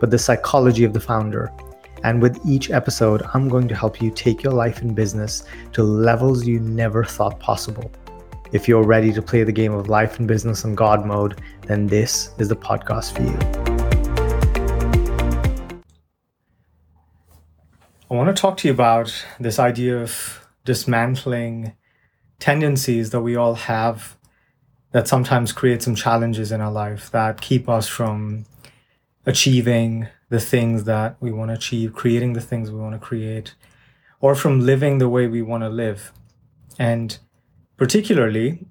but the psychology of the founder and with each episode, I'm going to help you take your life and business to levels you never thought possible. If you're ready to play the game of life and business in God mode, then this is the podcast for you. I want to talk to you about this idea of dismantling tendencies that we all have that sometimes create some challenges in our life that keep us from achieving the things that we want to achieve, creating the things we want to create, or from living the way we want to live. And particularly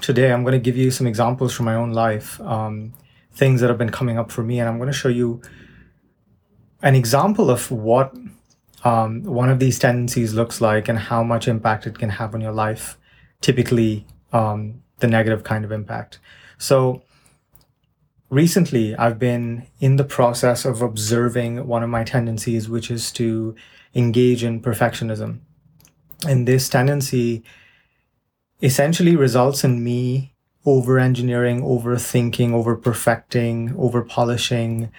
today, I'm going to give you some examples from my own life, um, things that have been coming up for me, and I'm going to show you an example of what um, one of these tendencies looks like and how much impact it can have on your life. Typically, um, the negative kind of impact. So, recently I've been in the process of observing one of my tendencies, which is to engage in perfectionism. And this tendency essentially results in me over engineering, overthinking, over perfecting, over polishing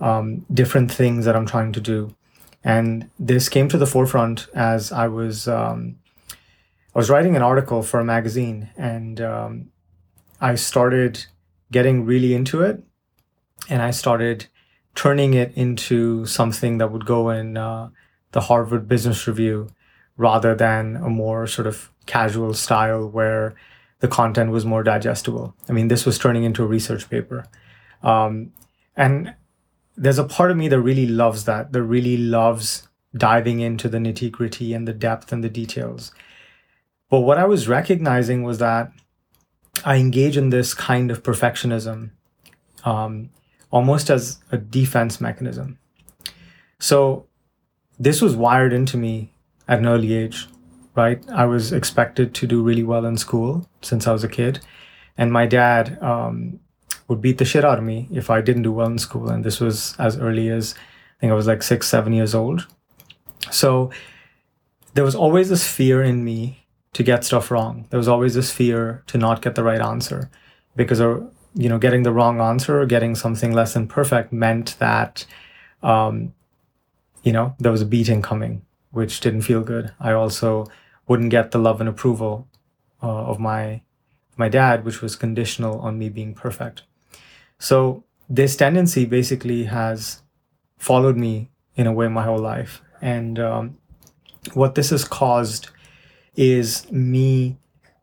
um, different things that I'm trying to do. And this came to the forefront as I was um, I was writing an article for a magazine, and um, I started getting really into it and I started turning it into something that would go in uh, the Harvard Business Review rather than a more sort of casual style where the content was more digestible. I mean, this was turning into a research paper. Um, and there's a part of me that really loves that, that really loves diving into the nitty gritty and the depth and the details. But what I was recognizing was that I engage in this kind of perfectionism um, almost as a defense mechanism. So this was wired into me at an early age, right? I was expected to do really well in school since I was a kid. And my dad um, would beat the shit out of me if I didn't do well in school. And this was as early as I think I was like six, seven years old. So there was always this fear in me to get stuff wrong. There was always this fear to not get the right answer because you know, getting the wrong answer or getting something less than perfect meant that, um, you know, there was a beating coming, which didn't feel good. I also wouldn't get the love and approval uh, of my my dad, which was conditional on me being perfect. So this tendency basically has followed me in a way my whole life, and um, what this has caused is me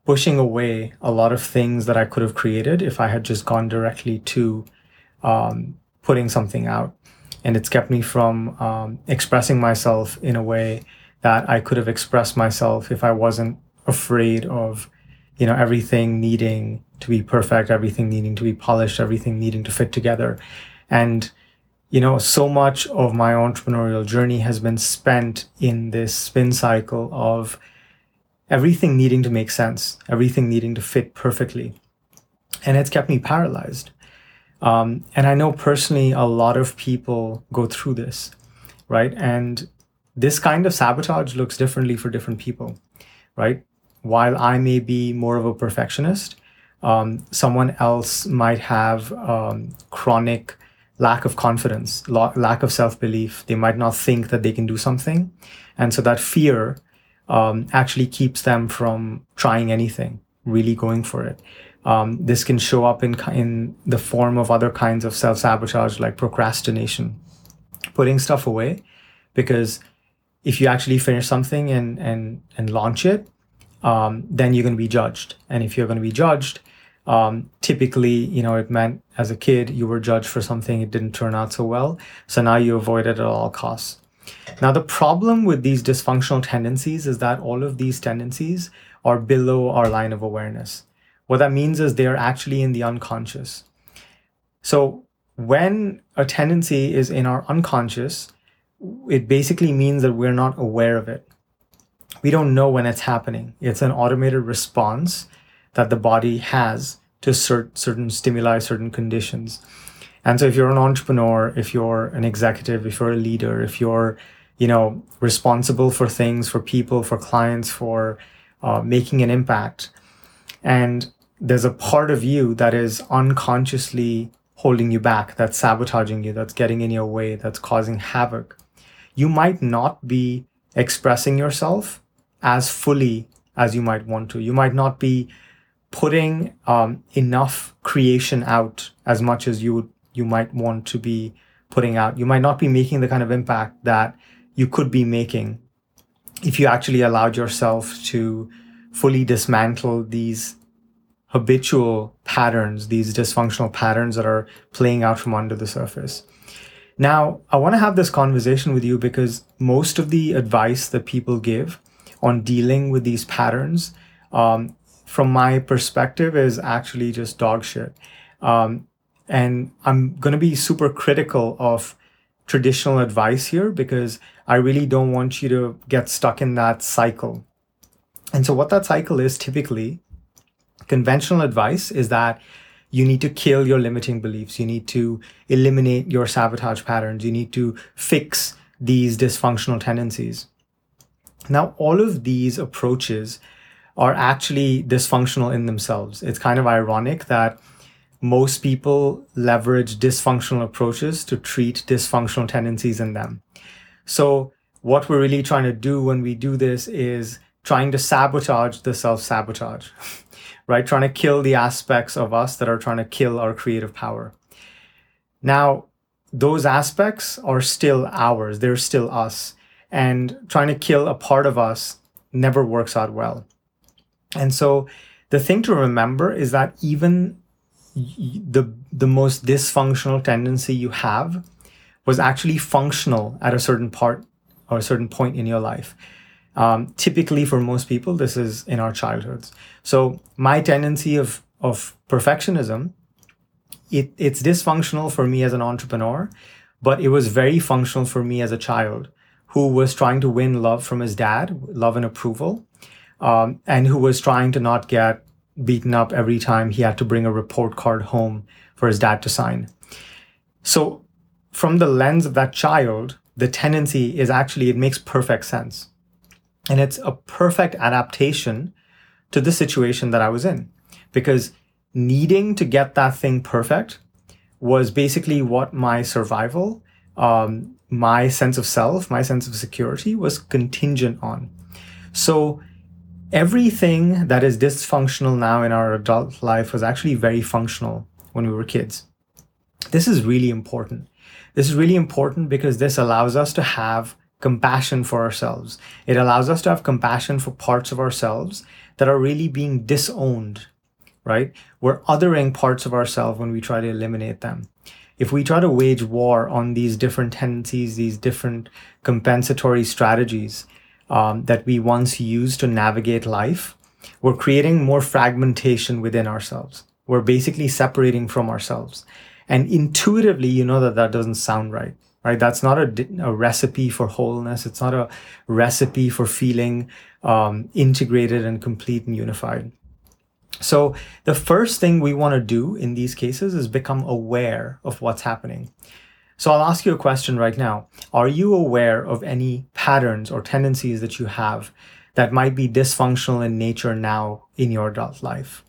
pushing away a lot of things that I could have created if I had just gone directly to um, putting something out. And it's kept me from um, expressing myself in a way that I could have expressed myself if I wasn't afraid of, you know, everything needing to be perfect, everything needing to be polished, everything needing to fit together. And, you know, so much of my entrepreneurial journey has been spent in this spin cycle of, everything needing to make sense, everything needing to fit perfectly. And it's kept me paralyzed. Um, and I know personally a lot of people go through this, right? And this kind of sabotage looks differently for different people, right? While I may be more of a perfectionist, um, someone else might have um, chronic lack of confidence, lack of self belief. They might not think that they can do something. And so that fear um, actually keeps them from trying anything, really going for it. Um, this can show up in in the form of other kinds of self sabotage, like procrastination, putting stuff away, because if you actually finish something and and and launch it, um, then you're going to be judged, and if you're going to be judged, um, typically, you know, it meant as a kid you were judged for something it didn't turn out so well, so now you avoid it at all costs. Now, the problem with these dysfunctional tendencies is that all of these tendencies are below our line of awareness. What that means is they are actually in the unconscious. So, when a tendency is in our unconscious, it basically means that we're not aware of it. We don't know when it's happening. It's an automated response that the body has to cert- certain stimuli, certain conditions. And so if you're an entrepreneur, if you're an executive, if you're a leader, if you're, you know, responsible for things, for people, for clients, for uh, making an impact, and there's a part of you that is unconsciously holding you back, that's sabotaging you, that's getting in your way, that's causing havoc, you might not be expressing yourself as fully as you might want to. You might not be putting um, enough creation out as much as you you might want to be putting out. You might not be making the kind of impact that you could be making if you actually allowed yourself to fully dismantle these habitual patterns, these dysfunctional patterns that are playing out from under the surface. Now, I want to have this conversation with you because most of the advice that people give on dealing with these patterns, um, from my perspective, is actually just dog shit. Um, and I'm going to be super critical of traditional advice here because I really don't want you to get stuck in that cycle. And so, what that cycle is typically conventional advice is that you need to kill your limiting beliefs. You need to eliminate your sabotage patterns. You need to fix these dysfunctional tendencies. Now, all of these approaches are actually dysfunctional in themselves. It's kind of ironic that most people leverage dysfunctional approaches to treat dysfunctional tendencies in them. So, what we're really trying to do when we do this is trying to sabotage the self sabotage. right? Trying to kill the aspects of us that are trying to kill our creative power. Now, those aspects are still ours, they're still us. And trying to kill a part of us never works out well. And so the thing to remember is that even the, the most dysfunctional tendency you have was actually functional at a certain part or a certain point in your life. Um, typically, for most people, this is in our childhoods. So my tendency of of perfectionism, it, it's dysfunctional for me as an entrepreneur, but it was very functional for me as a child who was trying to win love from his dad, love and approval, um, and who was trying to not get beaten up every time he had to bring a report card home for his dad to sign. So, from the lens of that child, the tendency is actually, it makes perfect sense. And it's a perfect adaptation to the situation that I was in because needing to get that thing perfect was basically what my survival, um, my sense of self, my sense of security was contingent on. So everything that is dysfunctional now in our adult life was actually very functional when we were kids. This is really important. This is really important because this allows us to have compassion for ourselves. It allows us to have compassion for parts of ourselves that are really being disowned, right? We're othering parts of ourselves when we try to eliminate them. If we try to wage war on these different tendencies, these different compensatory strategies um, that we once used to navigate life, we're creating more fragmentation within ourselves. We're basically separating from ourselves. And intuitively, you know that that doesn't sound right right? That's not a, a recipe for wholeness. It's not a recipe for feeling um, integrated and complete and unified. So the first thing we want to do in these cases is become aware of what's happening. So I'll ask you a question right now. Are you aware of any patterns or tendencies that you have that might be dysfunctional in nature now in your adult life?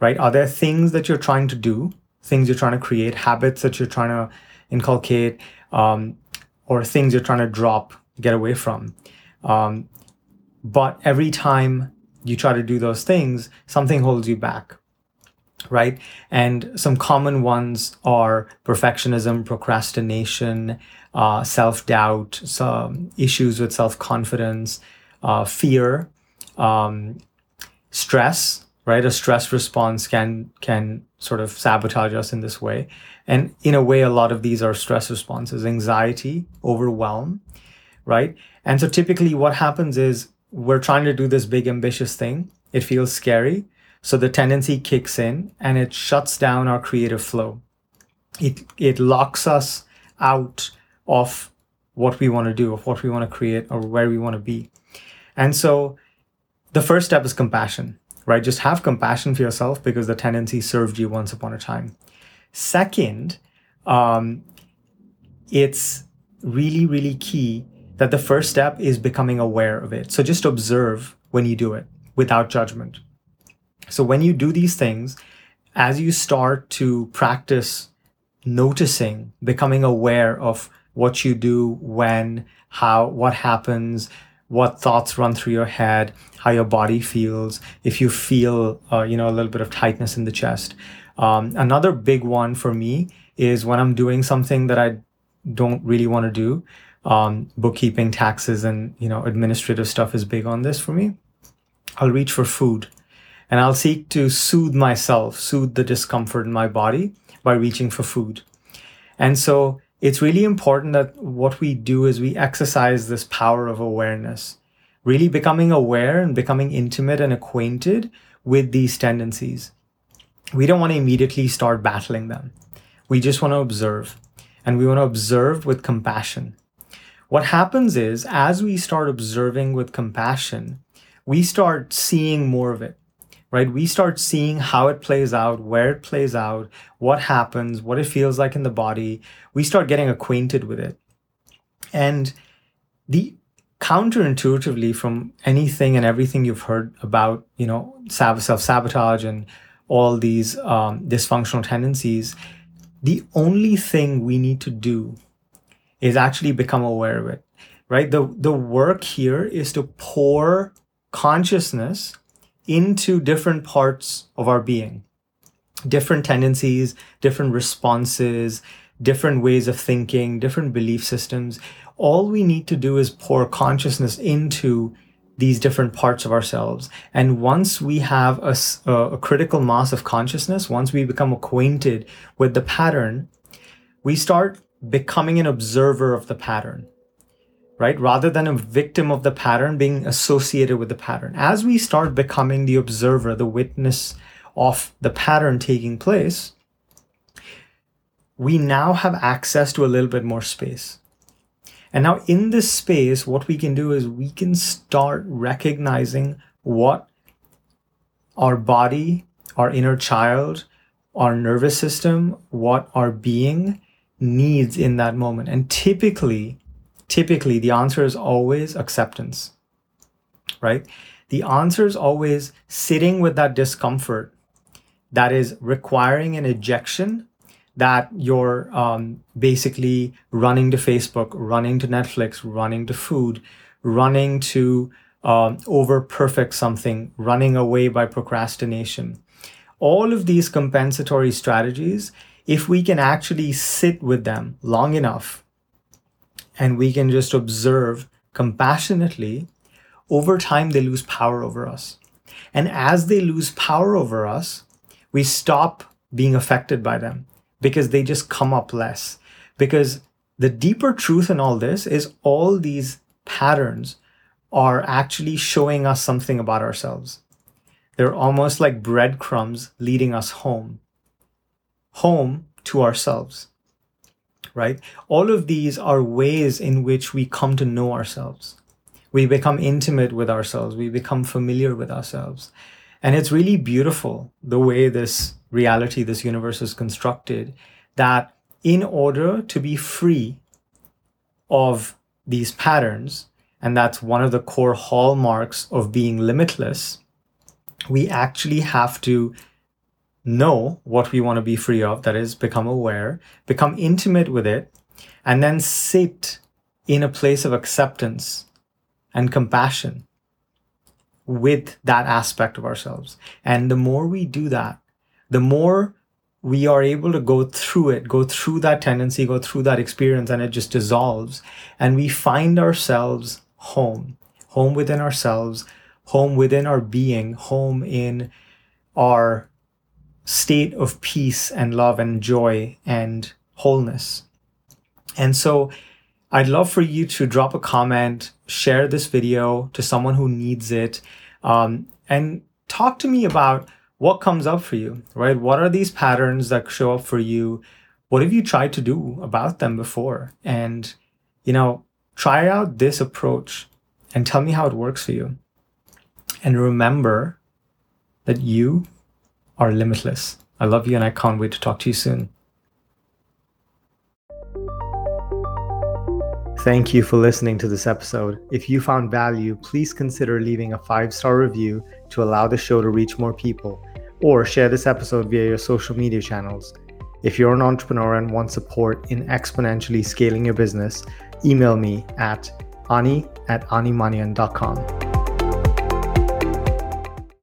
Right? Are there things that you're trying to do, things you're trying to create, habits that you're trying to inculcate, um, or things you're trying to drop, get away from. Um, but every time you try to do those things, something holds you back, right? And some common ones are perfectionism, procrastination, uh, self doubt, some issues with self confidence, uh, fear, um, stress, right? A stress response can can sort of sabotage us in this way. And in a way, a lot of these are stress responses, anxiety, overwhelm, right? And so typically what happens is we're trying to do this big ambitious thing. It feels scary. So the tendency kicks in and it shuts down our creative flow. it it locks us out of what we want to do, of what we want to create, or where we want to be. And so the first step is compassion, right? Just have compassion for yourself because the tendency served you once upon a time. Second, um, it's really, really key that the first step is becoming aware of it. So just observe when you do it without judgment. So when you do these things, as you start to practice noticing, becoming aware of what you do, when, how, what happens, what thoughts run through your head, how your body feels, if you feel, uh, you know, a little bit of tightness in the chest. Um, another big one for me is when I'm doing something that I don't really want to do. Um, bookkeeping, taxes, and you know, administrative stuff is big on this for me. I'll reach for food, and I'll seek to soothe myself, soothe the discomfort in my body by reaching for food. And so it's really important that what we do is we exercise this power of awareness, really becoming aware and becoming intimate and acquainted with these tendencies. We don't want to immediately start battling them. We just want to observe and we want to observe with compassion. What happens is, as we start observing with compassion, we start seeing more of it right? We start seeing how it plays out, where it plays out, what happens, what it feels like in the body. We start getting acquainted with it. And the counterintuitively from anything and everything you've heard about, you know, self-sabotage and all these um, dysfunctional tendencies, the only thing we need to do is actually become aware of it, right? The, the work here is to pour consciousness into different parts of our being, different tendencies, different responses, different ways of thinking, different belief systems. All we need to do is pour consciousness into these different parts of ourselves. And once we have a, a, critical mass of consciousness, once we become acquainted with the pattern, we start becoming an observer of the pattern right? Rather than a victim of the pattern being associated with the pattern. As we start becoming the observer, the witness of the pattern taking place, we now have access to a little bit more space. And now in this space, what we can do is we can start recognizing what our body, our inner child, our nervous system, what our being needs in that moment. And typically, typically the answer is always acceptance, right? The answer is always sitting with that discomfort that is requiring an ejection that you're um, basically running to Facebook, running to Netflix, running to food, running to um, over perfect something, running away by procrastination. All of these compensatory strategies, if we can actually sit with them long enough and we can just observe compassionately, over time they lose power over us. And as they lose power over us, we stop being affected by them because they just come up less. Because the deeper truth in all this is all these patterns are actually showing us something about ourselves. They're almost like breadcrumbs leading us home, home to ourselves right? All of these are ways in which we come to know ourselves. We become intimate with ourselves. We become familiar with ourselves. And it's really beautiful the way this reality, this universe is constructed, that in order to be free of these patterns, and that's one of the core hallmarks of being limitless, we actually have to know what we want to be free of, that is, become aware, become intimate with it, and then sit in a place of acceptance and compassion with that aspect of ourselves. And the more we do that, the more we are able to go through it, go through that tendency, go through that experience, and it just dissolves. And we find ourselves home, home within ourselves, home within our being, home in our state of peace and love and joy and wholeness. And so I'd love for you to drop a comment, share this video to someone who needs it, um, and talk to me about what comes up for you, right? What are these patterns that show up for you? what have you tried to do about them before? And, you know, try out this approach and tell me how it works for you. And remember that you are limitless. I love you and I can't wait to talk to you soon. Thank you for listening to this episode. If you found value, please consider leaving a five star review to allow the show to reach more people, or share this episode via your social media channels. If you're an entrepreneur and want support in exponentially scaling your business, email me at ani at animanian.com.